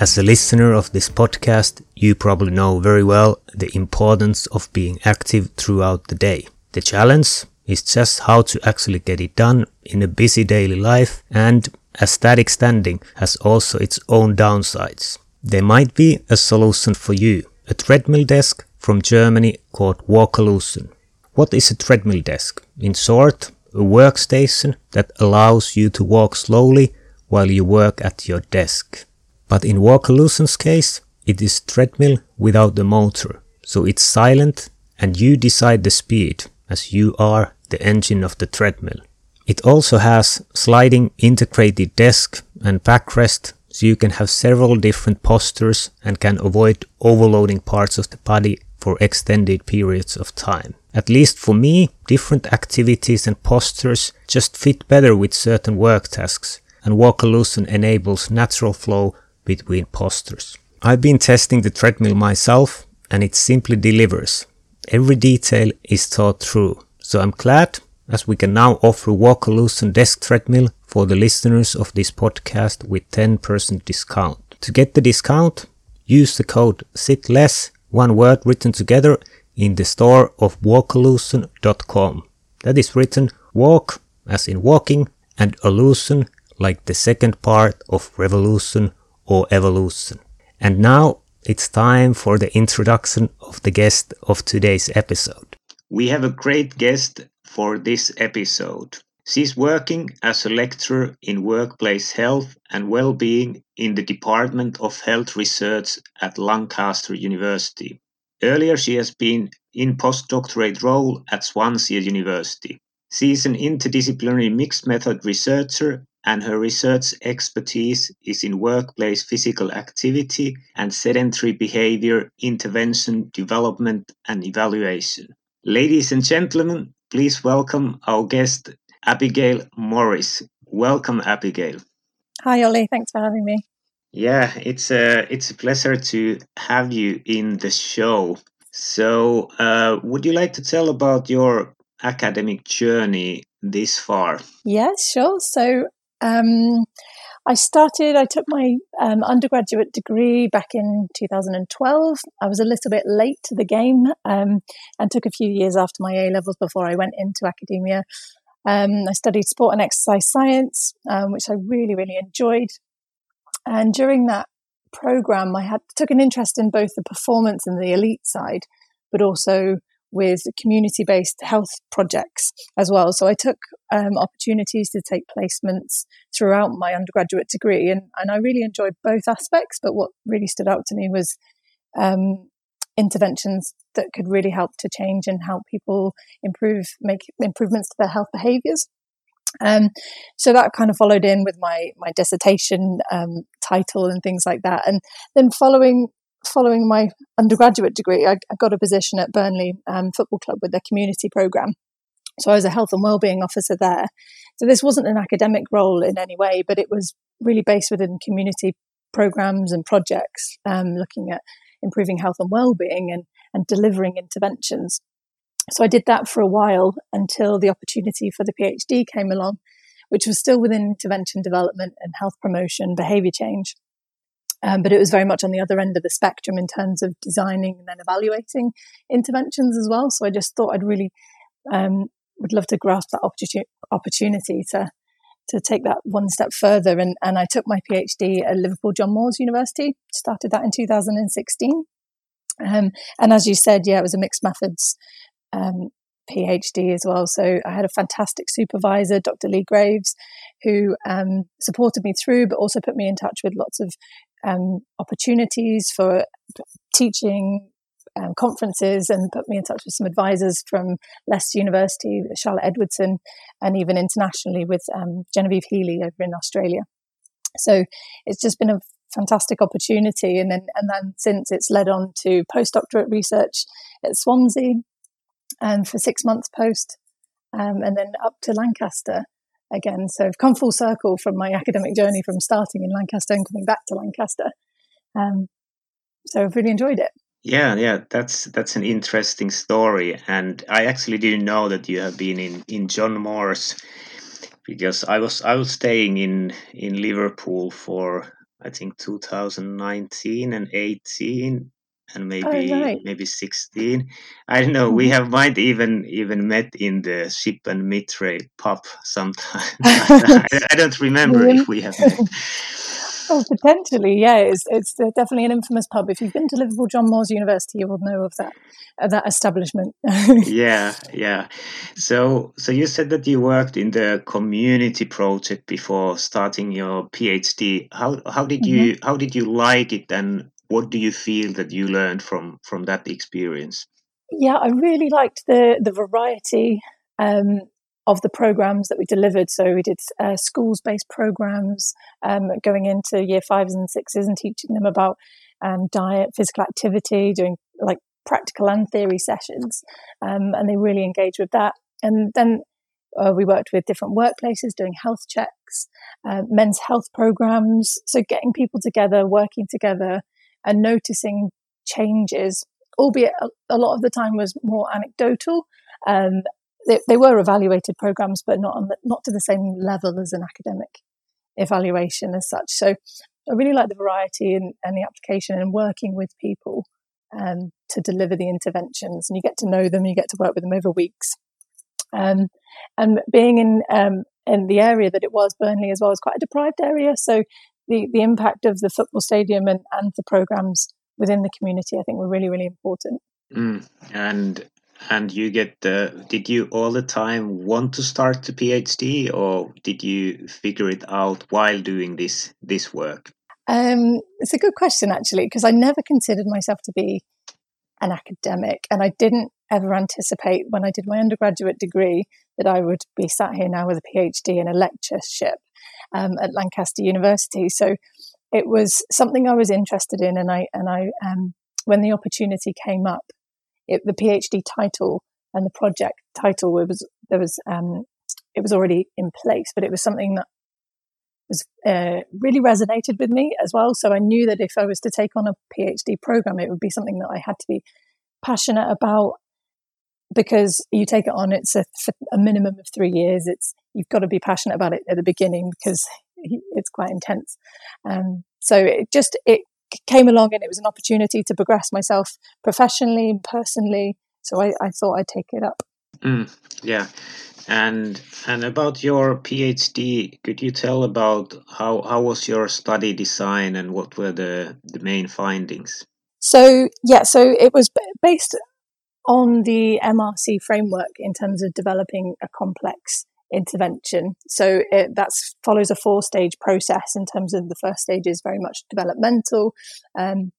As a listener of this podcast, you probably know very well the importance of being active throughout the day. The challenge is just how to actually get it done in a busy daily life and a static standing has also its own downsides. There might be a solution for you, a treadmill desk from Germany called Walkolution. What is a treadmill desk? In short, a workstation that allows you to walk slowly while you work at your desk. But in Walkolution's case, it is treadmill without the motor, so it's silent and you decide the speed as you are the engine of the treadmill. It also has sliding integrated desk and backrest so you can have several different postures and can avoid overloading parts of the body for extended periods of time. At least for me, different activities and postures just fit better with certain work tasks, and Walkolution enables natural flow between postures. I've been testing the treadmill myself and it simply delivers. Every detail is thought through. So I'm glad as we can now offer Walkolution desk treadmill for the listeners of this podcast with 10% discount. To get the discount, use the code SITLESS, one word written together, in the store of walkolution.com. That is written walk as in walking and illusion like the second part of revolution or evolution. And now it's time for the introduction of the guest of today's episode. We have a great guest for this episode. She's working as a lecturer in workplace health and well-being in the Department of Health Research at Lancaster University. Earlier, she has been in postdoctorate role at Swansea University. She is an interdisciplinary mixed method researcher and her research expertise is in workplace physical activity and sedentary behavior intervention, development, and evaluation. Ladies and gentlemen, please welcome our guest, Abigail Morris. Welcome, Abigail. Hi, Olli. Thanks for having me. Yeah, it's a it's a pleasure to have you in the show. So, uh, would you like to tell about your academic journey this far? Yes, sure. So, um, I started, I took my um, undergraduate degree back in 2012. I was a little bit late to the game um, and took a few years after my A levels before I went into academia. Um, I studied sport and exercise science, um, which I really, really enjoyed. And during that program, I had took an interest in both the performance and the elite side, but also with community based health projects as well. So I took um, opportunities to take placements throughout my undergraduate degree, and, and I really enjoyed both aspects. But what really stood out to me was um, interventions that could really help to change and help people improve, make improvements to their health behaviors. Um, so that kind of followed in with my my dissertation um, title and things like that, and then following following my undergraduate degree, I, I got a position at Burnley um, Football Club with their community program. So I was a health and wellbeing officer there. So this wasn't an academic role in any way, but it was really based within community programs and projects, um, looking at improving health and well-being and, and delivering interventions. So I did that for a while until the opportunity for the PhD came along, which was still within intervention development and health promotion, behavior change. Um, but it was very much on the other end of the spectrum in terms of designing and then evaluating interventions as well. So I just thought I'd really um, would love to grasp that opportunity, to to take that one step further. And, and I took my PhD at Liverpool John Moores University, started that in 2016. Um, and as you said, yeah, it was a mixed methods um, PhD as well. So I had a fantastic supervisor, Dr. Lee Graves, who um, supported me through, but also put me in touch with lots of um, opportunities for teaching um, conferences and put me in touch with some advisors from Leicester University, Charlotte Edwardson, and even internationally with um, Genevieve Healy over in Australia. So it's just been a fantastic opportunity. And then, and then since it's led on to postdoctorate research at Swansea um, for six months post, um, and then up to Lancaster again. So I've come full circle from my academic journey from starting in Lancaster and coming back to Lancaster. Um, so I've really enjoyed it. Yeah, yeah, that's that's an interesting story, and I actually didn't know that you have been in in John Moores because I was I was staying in in Liverpool for I think 2019 and 18 and maybe oh, right. maybe 16 i don't know we mm-hmm. have might even even met in the ship and mitre pub sometime I, I, don't remember if we have Oh, potentially, yeah. It's, it's definitely an infamous pub. If you've been to Liverpool John Moores University, you will know of that of that establishment. yeah, yeah. So, so you said that you worked in the community project before starting your PhD. How how did you mm-hmm. how did you like it, and what do you feel that you learned from from that experience? Yeah, I really liked the the variety um, of the programs that we delivered. So we did uh, schools based programs, um, going into year fives and sixes and teaching them about um, diet, physical activity, doing like practical and theory sessions, um, and they really engaged with that. And then uh, we worked with different workplaces doing health checks, uh, men's health programs. So getting people together, working together, and noticing changes, albeit a, a lot of the time was more anecdotal. Um, they, they, were evaluated programs, but not the, not to the same level as an academic evaluation as such. So I really like the variety and, and the application and working with people um, to deliver the interventions. And you get to know them, you get to work with them over weeks. Um, and being in um, in the area that it was, Burnley as well, was quite a deprived area. So the, the impact of the football stadium and, and the programs within the community, I think, were really, really important. Mm. And and you get the did you all the time want to start the phd or did you figure it out while doing this this work um, it's a good question actually because i never considered myself to be an academic and i didn't ever anticipate when i did my undergraduate degree that i would be sat here now with a phd and a lectureship um, at Lancaster University. So it was something I was interested in, and I and I um, when the opportunity came up, it, the PhD title and the project title was there was um, it was already in place, but it was something that was uh, really resonated with me as well. So I knew that if I was to take on a PhD program, it would be something that I had to be passionate about because you take it on. It's a, a minimum of three years. It's you've got to be passionate about it at the beginning because it's quite intense. Um, so it just it came along and it was an opportunity to progress myself professionally and personally. So I, I thought I'd take it up. Mm, yeah, and and about your PhD, could you tell about how how was your study design and what were the the main findings? So yeah, so it was based on the MRC framework in terms of developing a complex intervention. So that follows a four stage process in terms of the first stage is very much developmental. Um,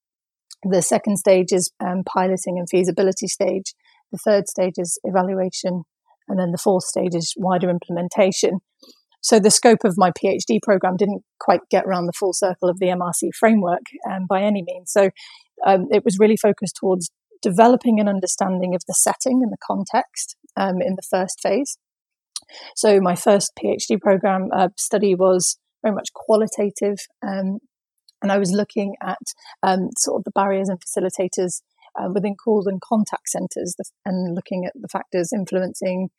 the second stage is um, piloting and feasibility stage. The third stage is evaluation. And then the fourth stage is wider implementation. So the scope of my PhD program didn't quite get around the full circle of the MRC framework um, by any means. So um, it was really focused towards developing an understanding of the setting and the context um, in the first phase. So my first PhD program uh, study was very much qualitative, um, and I was looking at um, sort of the barriers and facilitators uh, within calls and contact centres, and looking at the factors influencing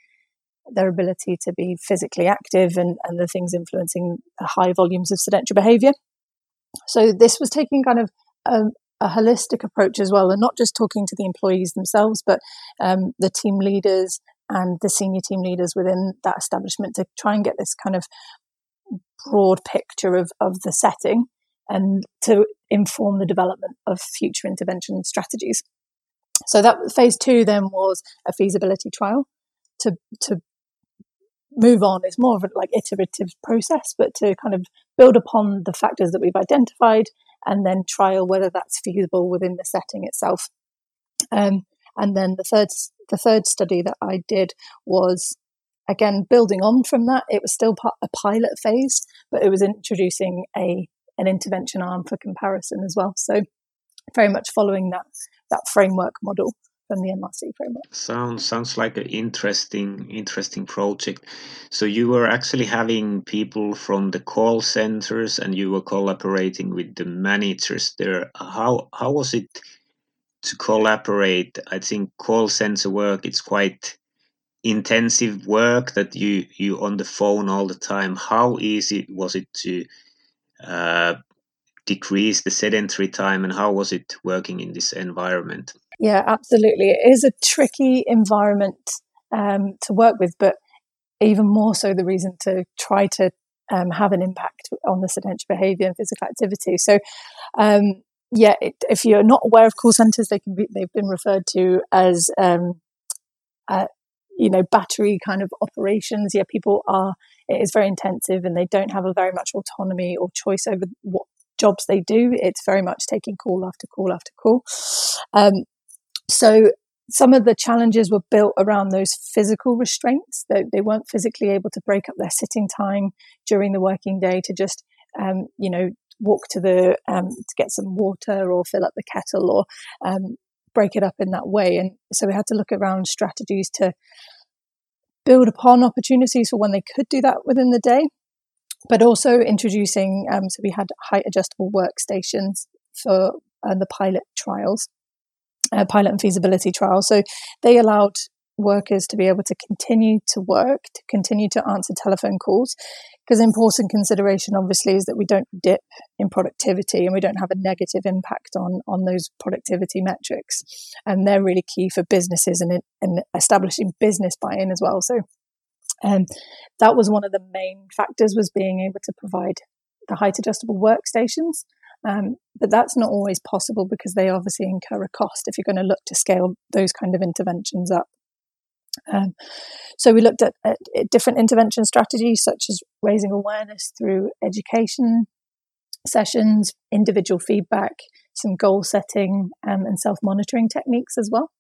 their ability to be physically active and, and the things influencing high volumes of sedentary behaviour. So this was taking kind of um, a holistic approach as well, and not just talking to the employees themselves, but um, the team leaders and the senior team leaders within that establishment to try and get this kind of broad picture of, of the setting and to inform the development of future intervention strategies. So that phase two then was a feasibility trial to to move on. It's more of a like iterative process, but to kind of build upon the factors that we've identified and then trial whether that's feasible within the setting itself. Um, and then the third the third study that I did was again building on from that. It was still part, a pilot phase, but it was introducing a an intervention arm for comparison as well. So very much following that that framework model from the MRC framework. Sounds sounds like an interesting interesting project. So you were actually having people from the call centers, and you were collaborating with the managers there. How how was it to collaborate? I think call center work it's quite intensive work that you you on the phone all the time. How easy was it to uh, decrease the sedentary time, and how was it working in this environment? Yeah, absolutely. It is a tricky environment um, to work with, but even more so the reason to try to um, have an impact on the sedentary behaviour and physical activity. So, um, yeah, it, if you're not aware of call centres, they can be they've been referred to as um, uh, you know battery kind of operations. Yeah, people are it is very intensive and they don't have a very much autonomy or choice over what jobs they do. It's very much taking call after call after call. So some of the challenges were built around those physical restraints that they weren't physically able to break up their sitting time during the working day to just um, you know walk to the um, to get some water or fill up the kettle or um, break it up in that way. And so we had to look around strategies to build upon opportunities for when they could do that within the day but also introducing um, so we had height adjustable workstations for uh, the pilot trials uh, pilot and feasibility trial. So they allowed workers to be able to continue to work, to continue to answer telephone calls. Because important consideration, obviously, is that we don't dip in productivity and we don't have a negative impact on, on those productivity metrics. And they're really key for businesses and, and establishing business buy-in as well. So um, that was one of the main factors was being able to provide the height adjustable workstations um, but that's not always possible because they obviously incur a cost if you're going to look to scale those kind of interventions up. Um, so we looked at, at, different intervention strategies such as raising awareness through education sessions, individual feedback, some goal setting, um, and self monitoring techniques as well.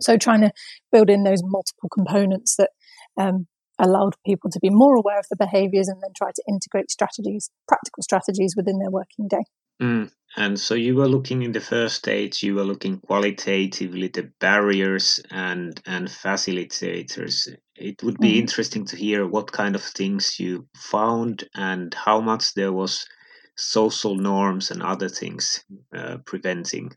So trying to build in those multiple components that um, allowed people to be more aware of the behaviors and then try to integrate strategies, practical strategies within their working day. Mm. And so you were looking in the first stage, you were looking qualitatively the barriers and and facilitators. It would be mm. interesting to hear what kind of things you found and how much there was social norms and other things uh, preventing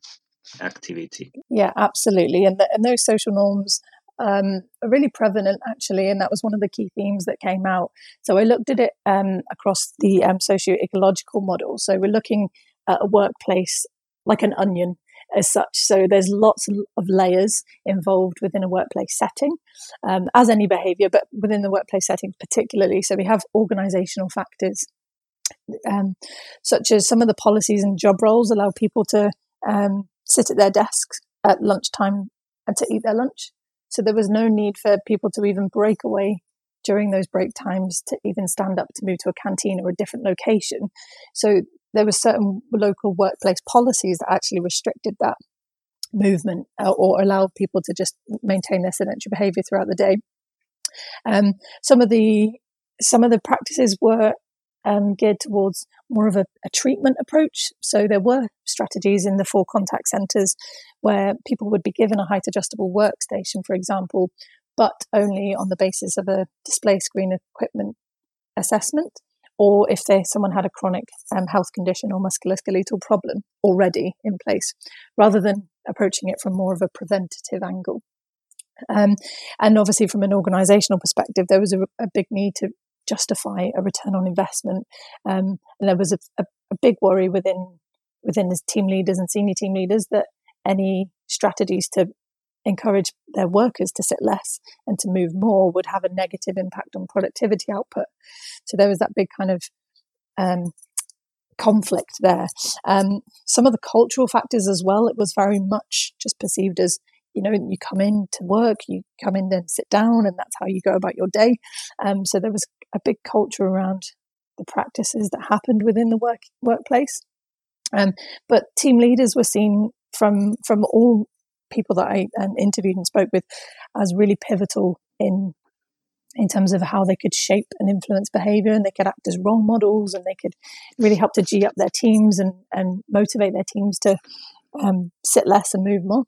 activity. Yeah, absolutely. And, the, and those social norms um, really prevalent actually, and that was one of the key themes that came out. So I looked at it um, across the um, socio-ecological model. So we're looking at a workplace like an onion as such. So there's lots of layers involved within a workplace setting, um, as any behaviour, but within the workplace setting particularly. So we have organisational factors, um, such as some of the policies and job roles allow people to um, sit at their desks at lunchtime and to eat their lunch. So there was no need for people to even break away during those break times to even stand up to move to a canteen or a different location. So there were certain local workplace policies that actually restricted that movement uh, or allowed people to just maintain their sedentary behavior throughout the day. Um, some of the some of the practices were um, geared towards more of a, a, treatment approach. So there were strategies in the four contact centres where people would be given a height adjustable workstation, for example, but only on the basis of a display screen equipment assessment, or if they, someone had a chronic um, health condition or musculoskeletal problem already in place, rather than approaching it from more of a preventative angle. Um, and obviously, from an organisational perspective, there was a, a, big need to justify a return on investment, um, and there was a, a, a big worry within within the team leaders and senior team leaders that any strategies to encourage their workers to sit less and to move more would have a negative impact on productivity output. So there was that big kind of um, conflict there. Um, some of the cultural factors as well, it was very much just perceived as you know, you come in to work, you come in and sit down, and that's how you go about your day. Um, so there was a big culture around the practices that happened within the work workplace. Um, but team leaders were seen from from all people that I um, interviewed and spoke with as really pivotal in in terms of how they could shape and influence behavior and they could act as role models and they could really help to G up their teams and, and motivate their teams to um, sit less and move more.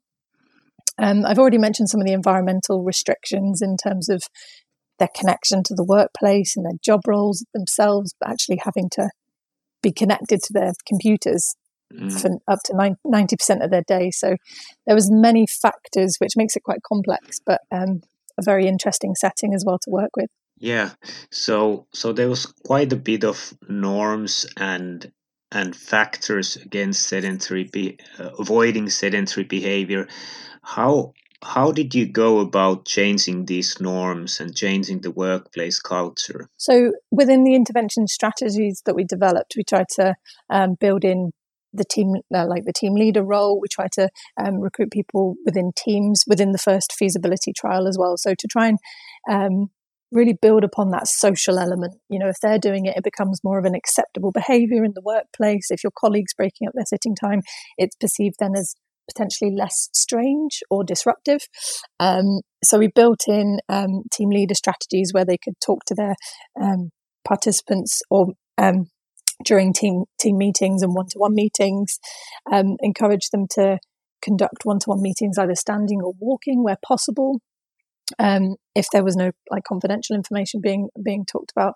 Um, I've already mentioned some of the environmental restrictions in terms of their connection to the workplace and their job roles themselves, but actually having to be connected to their computers mm. for up to 90% of their day. So there was many factors, which makes it quite complex, but um, a very interesting setting as well to work with. Yeah, so so there was quite a bit of norms and and factors against sedentary be, uh, avoiding sedentary behavior. How how did you go about changing these norms and changing the workplace culture? So within the intervention strategies that we developed, we tried to um, build in the team, uh, like the team leader role. We try to um, recruit people within teams within the first feasibility trial as well. So to try and um, really build upon that social element. You know, if they're doing it, it becomes more of an acceptable behavior in the workplace. If your colleagues breaking up their sitting time, it's perceived then as potentially less strange or disruptive. Um, so we built in um, team leader strategies where they could talk to their um, participants or um, during team team meetings and one to one meetings, um, encourage them to conduct one to one meetings either standing or walking where possible. Um, if there was no like confidential information being being talked about,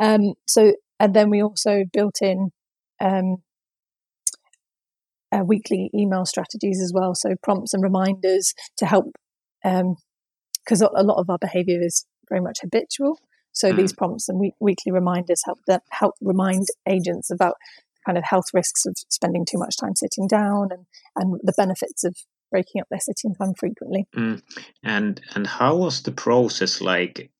um, so and then we also built in um, uh, weekly email strategies as well, so prompts and reminders to help because um, a lot of our behaviour is very much habitual. So mm. these prompts and weekly reminders help them help remind agents about kind of health risks of spending too much time sitting down and, and the benefits of breaking up their sitting time frequently. Mm. And and how was the process like?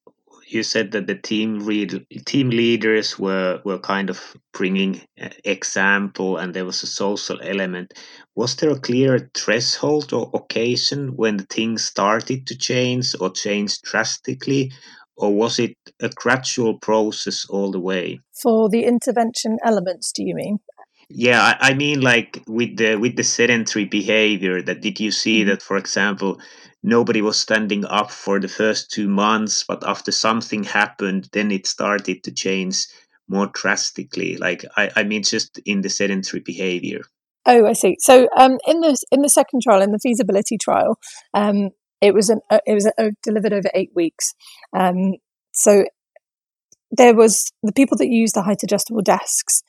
You said that the team read, team leaders were were kind of bringing example, and there was a social element. Was there a clear threshold or occasion when the things started to change or change drastically, or was it a gradual process all the way? For the intervention elements, do you mean? Yeah, I, I mean, like with the with the sedentary behavior. That did you see mm-hmm. that, for example, nobody was standing up for the first two months, but after something happened, then it started to change more drastically. Like I, I mean, just in the sedentary behavior. Oh, I see. So, um, in the in the second trial, in the feasibility trial, um, it was an uh, it was uh, delivered over eight weeks. Um, so there was the people that used the height adjustable desks.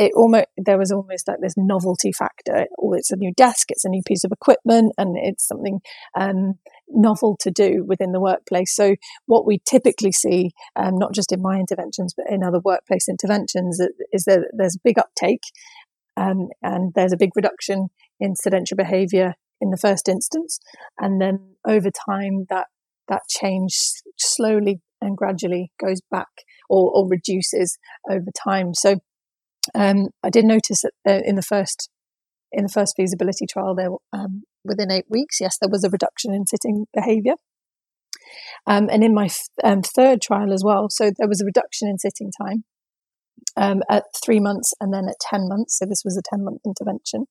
It almost there was almost like this novelty factor. Oh, it's a new desk, it's a new piece of equipment, and it's something um, novel to do within the workplace. So what we typically see, um, not just in my interventions but in other workplace interventions, is that there's a big uptake um, and there's a big reduction in sedentary behaviour in the first instance, and then over time that that change slowly and gradually goes back or, or reduces over time. So um, I did notice that uh, in the first in the first feasibility trial, there um, within eight weeks, yes, there was a reduction in sitting behaviour. Um, and in my f- um, third trial as well, so there was a reduction in sitting time um, at three months and then at 10 months. So this was a 10 month intervention.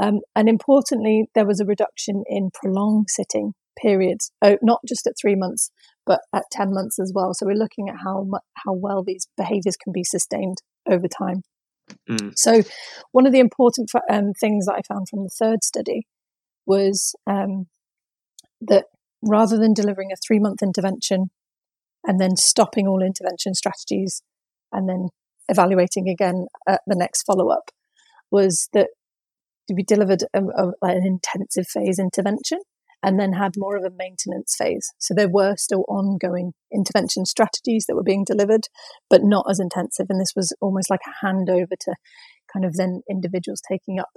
Um, and importantly, there was a reduction in prolonged sitting periods, oh, not just at three months, but at 10 months as well. So we're looking at how, how well these behaviors can be sustained over time. Mm. So, one of the important um, things that I found from the third study was um, that rather than delivering a three month intervention and then stopping all intervention strategies and then evaluating again at the next follow up was that we delivered a, a, an intensive phase intervention and then had more of a maintenance phase. So there were still ongoing intervention strategies that were being delivered, but not as intensive. And this was almost like a handover to kind of then individuals taking up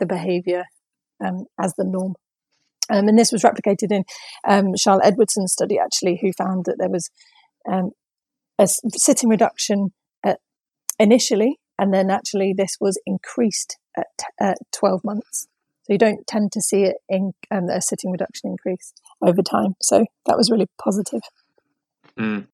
the behavior um, as the norm. Um, and this was replicated in um, Edwardson's study, actually, who found that there was um, a sitting reduction initially, and then actually this was increased at, at 12 months. So you don't tend to see it in um, a sitting reduction increase over time. So that was really positive. Mm.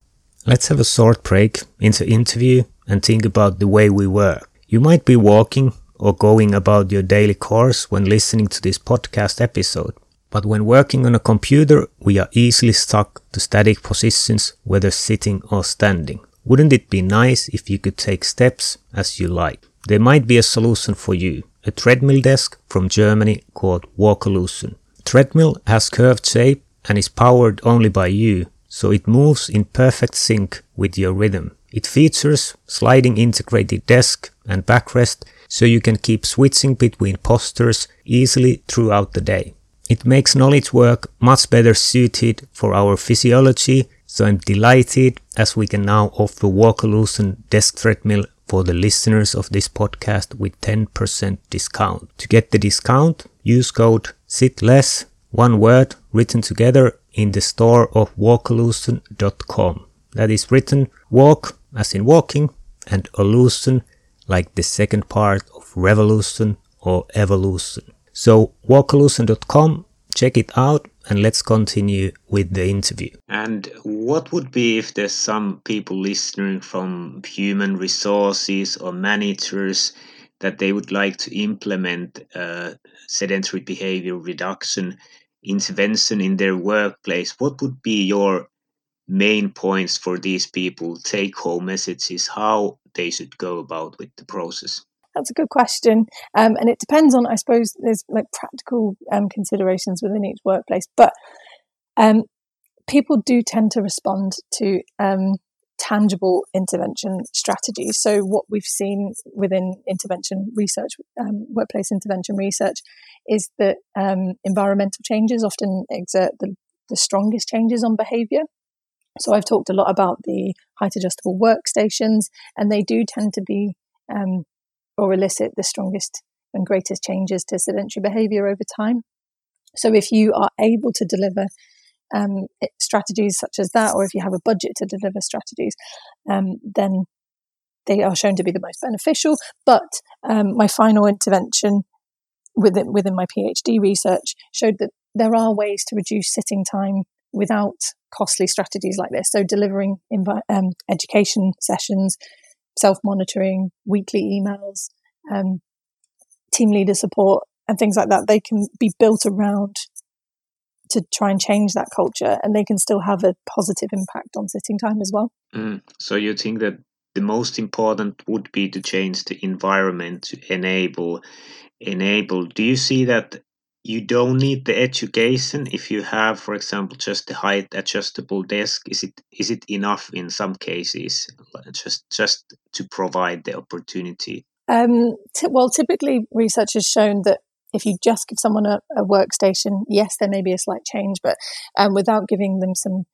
Let's have a short break into interview and think about the way we work. You might be walking or going about your daily course when listening to this podcast episode. But when working on a computer, we are easily stuck to static positions, whether sitting or standing. Wouldn't it be nice if you could take steps as you like? There might be a solution for you. A treadmill desk from Germany called Walkolution. Treadmill has curved shape and is powered only by you, so it moves in perfect sync with your rhythm. It features sliding integrated desk and backrest so you can keep switching between postures easily throughout the day. It makes knowledge work much better suited for our physiology, so I'm delighted as we can now offer Walkolution desk treadmill for the listeners of this podcast with 10% discount. To get the discount, use code SITLESS, one word written together in the store of walkolution.com. That is written walk as in walking and illusion like the second part of revolution or evolution. So walkolution.com, check it out and let's continue with the interview. And what would be if there's some people listening from human resources or managers that they would like to implement uh, sedentary behavior reduction intervention in their workplace? What would be your main points for these people, take home messages, how they should go about with the process? That's a good question. Um, and it depends on, I suppose, there's like practical um, considerations within each workplace. But um, people do tend to respond to um, tangible intervention strategies. So, what we've seen within intervention research, um, workplace intervention research, is that um, environmental changes often exert the, the strongest changes on behavior. So, I've talked a lot about the height adjustable workstations, and they do tend to be um, or elicit the strongest and greatest changes to sedentary behavior over time. So if you are able to deliver um, strategies such as that, or if you have a budget to deliver strategies, um, then they are shown to be the most beneficial. But um, my final intervention within within my PhD research showed that there are ways to reduce sitting time without costly strategies like this. So delivering invi- um, education sessions, self monitoring, weekly emails, um, team leader support, and things like that. They can be built around to try and change that culture, and they can still have a positive impact on sitting time as well. Mm. So you think that the most important would be to change the environment to enable enable. Do you see that you don't need the education if you have for example just the height adjustable desk. Is it is it enough in some cases? Just just to provide the opportunity. Um, t- well typically research has shown that if you just give someone a, a workstation yes there may be a slight change but um, without giving them some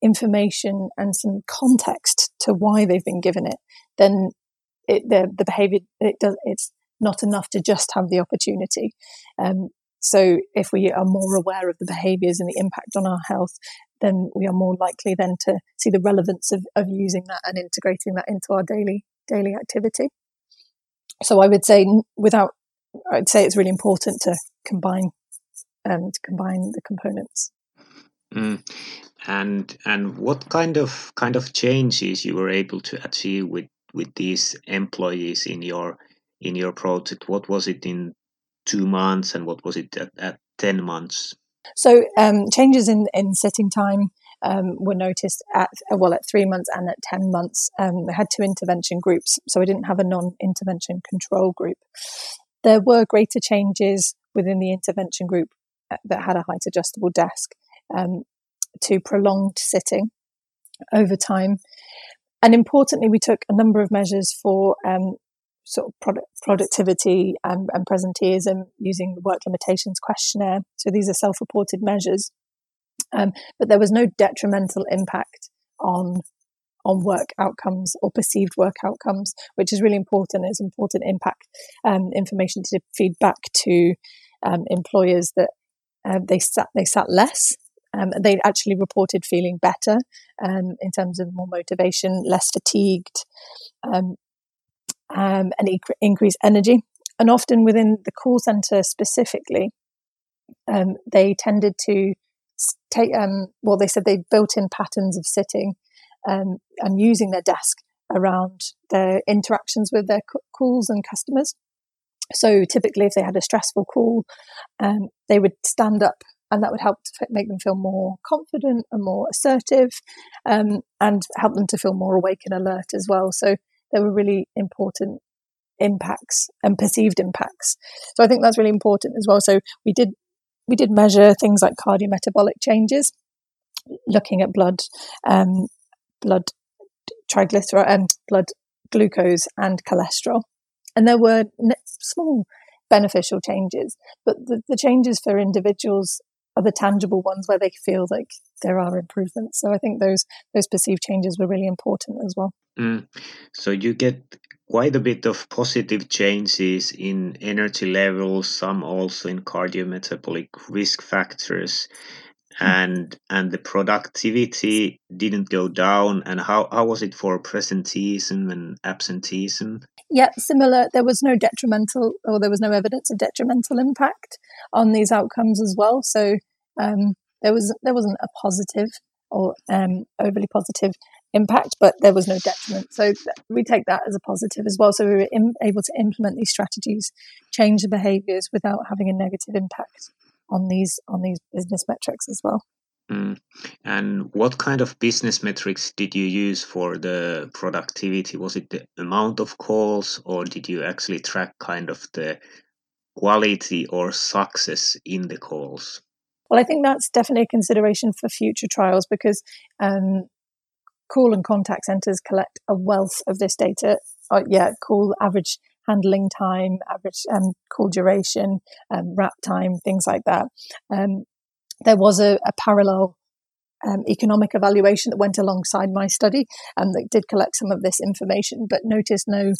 information and some context to why they've been given it then it, the, the behavior it does it's not enough to just have the opportunity. Um, so if we are more aware of the behaviors and the impact on our health, then we are more likely then to see the relevance of, of using that and integrating that into our daily daily activity. So I would say without I'd say it's really important to combine um, to combine the components. Mm. And and what kind of kind of changes you were able to achieve with with these employees in your in your project? What was it in two months and what was it at, at 10 months? So um, changes in, in sitting time um, were noticed at well at three months and at ten months. Um, we had two intervention groups, so we didn't have a non-intervention control group. There were greater changes within the intervention group uh, that had a height adjustable desk um, to prolonged sitting over time. And importantly, we took a number of measures for um, sort of product, productivity and, and presenteeism using the work limitations questionnaire. So these are self-reported measures, um, but there was no detrimental impact on on work outcomes or perceived work outcomes, which is really important. It's important impact um, information to feed back to um, employers that uh, they sat they sat less. Um, they actually reported feeling better um, in terms of more motivation, less fatigued, um, and increase energy. And often within the call center specifically, um, they tended to take, um, well, they said they built in patterns of sitting um, and using their desk around their interactions with their calls and customers. So typically, if they had a stressful call, um, they would stand up and that would help to make them feel more confident and more assertive, um, and help them to feel more awake and alert as well. So there were really important impacts and perceived impacts. So I think that's really important as well. So we did we did measure things like cardiometabolic changes, looking at blood um, blood triglyceride and um, blood glucose and cholesterol, and there were small beneficial changes, but the, the changes for individuals are the tangible ones where they feel like there are improvements. So I think those those perceived changes were really important as well. Mm. So you get quite a bit of positive changes in energy levels, some also in cardiometabolic risk factors, hmm. and and the productivity didn't go down. And how, how was it for presenteeism and absenteeism? Yeah, similar. There was no detrimental, or there was no evidence of detrimental impact on these outcomes as well. So um, there was there wasn't a positive or um, overly positive impact, but there was no detriment. So we take that as a positive as well. So we were in, able to implement these strategies, change the behaviours without having a negative impact on these on these business metrics as well. Mm. And what kind of business metrics did you use for the productivity? Was it the amount of calls, or did you actually track kind of the quality or success in the calls? Well, I think that's definitely a consideration for future trials because um, call and contact centers collect a wealth of this data. Uh, yeah, call average handling time, average um, call duration, um, wrap time, things like that. Um, there was a, a parallel um, economic evaluation that went alongside my study and that did collect some of this information, but noticed no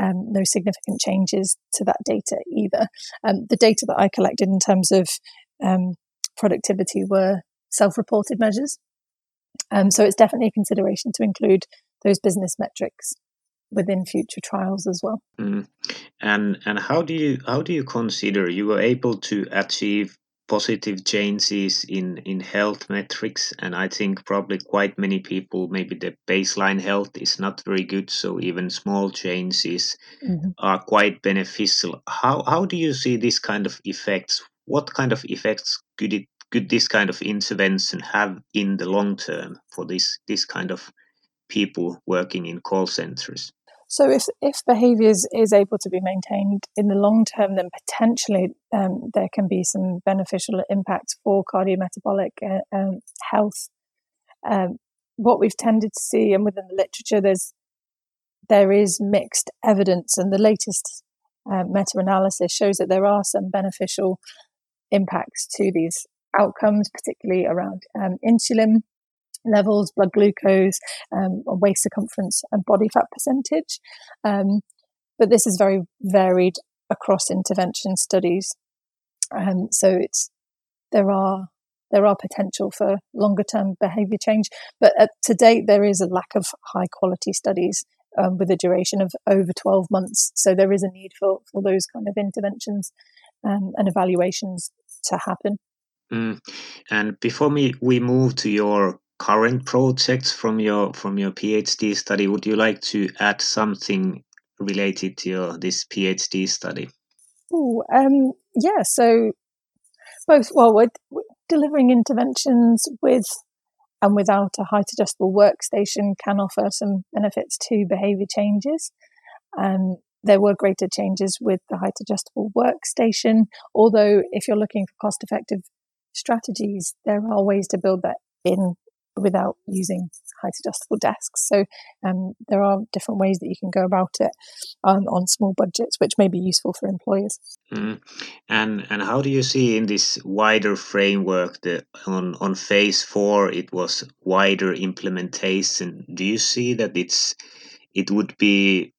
um, no significant changes to that data either. Um, the data that I collected in terms of um, productivity were self-reported measures, um, so it's definitely a consideration to include those business metrics within future trials as well. Mm. And and how do you how do you consider you were able to achieve positive changes in in health metrics and i think probably quite many people maybe the baseline health is not very good so even small changes mm-hmm. are quite beneficial how how do you see this kind of effects what kind of effects could it could this kind of intervention have in the long term for this this kind of people working in call centers? So, if if behaviours is able to be maintained in the long term, then potentially um, there can be some beneficial impacts for cardiometabolic uh, um, health. Um, what we've tended to see, and within the literature, there's there is mixed evidence, and the latest uh, meta-analysis shows that there are some beneficial impacts to these outcomes, particularly around um, insulin levels, blood glucose, um, waist circumference, and body fat percentage. Um, but this is very varied across intervention studies. Um, so it's there are there are potential for longer term behaviour change, but at, to date there is a lack of high quality studies um, with a duration of over 12 months. So there is a need for, for those kind of interventions um, and evaluations to happen. Mm. And before me, we move to your current projects from your from your PhD study, would you like to add something related to your, this PhD study? Oh, um, yeah. So both. Well, we're, we're delivering interventions with and without a height adjustable workstation can offer some benefits to behaviour changes. Um, there were greater changes with the height adjustable workstation, although if you're looking for cost effective strategies, there are ways to build that in without using height adjustable desks. So um, there are different ways that you can go about it um, on small budgets, which may be useful for employers. Mm. And and how do you see in this wider framework that on on phase four it was wider implementation? Do you see that it's it would be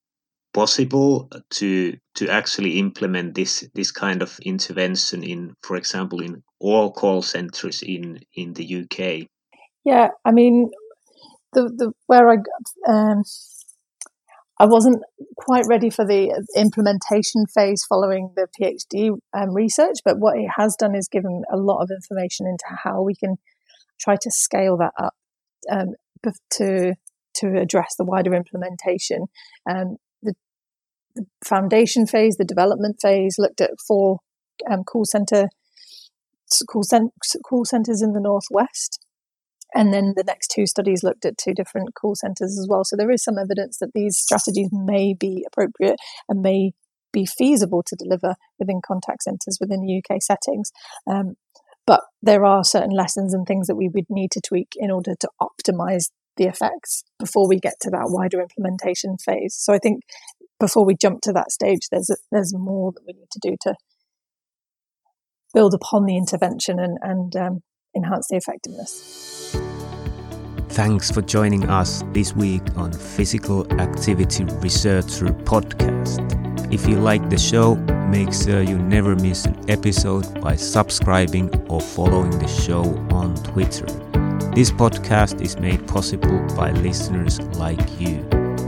possible to to actually implement this this kind of intervention in, for example, in all call centers in in the UK? Yeah, I mean, the the where I um, I wasn't quite ready for the implementation phase following the PhD um, research, but what it has done is given a lot of information into how we can try to scale that up um, to to address the wider implementation. Um, the foundation phase, the development phase, looked at four um, call center call, cent- call centres in the northwest. And then the next two studies looked at two different call centres as well. So there is some evidence that these strategies may be appropriate and may be feasible to deliver within contact centres within the UK settings. Um, but there are certain lessons and things that we would need to tweak in order to optimize the effects before we get to that wider implementation phase. So I think before we jump to that stage, there's a, there's more that we need to do to build upon the intervention and, and um, enhance the effectiveness. Thanks for joining us this week on Physical Activity Researcher podcast. If you like the show, make sure you never miss an episode by subscribing or following the show on Twitter. This podcast is made possible by listeners like you.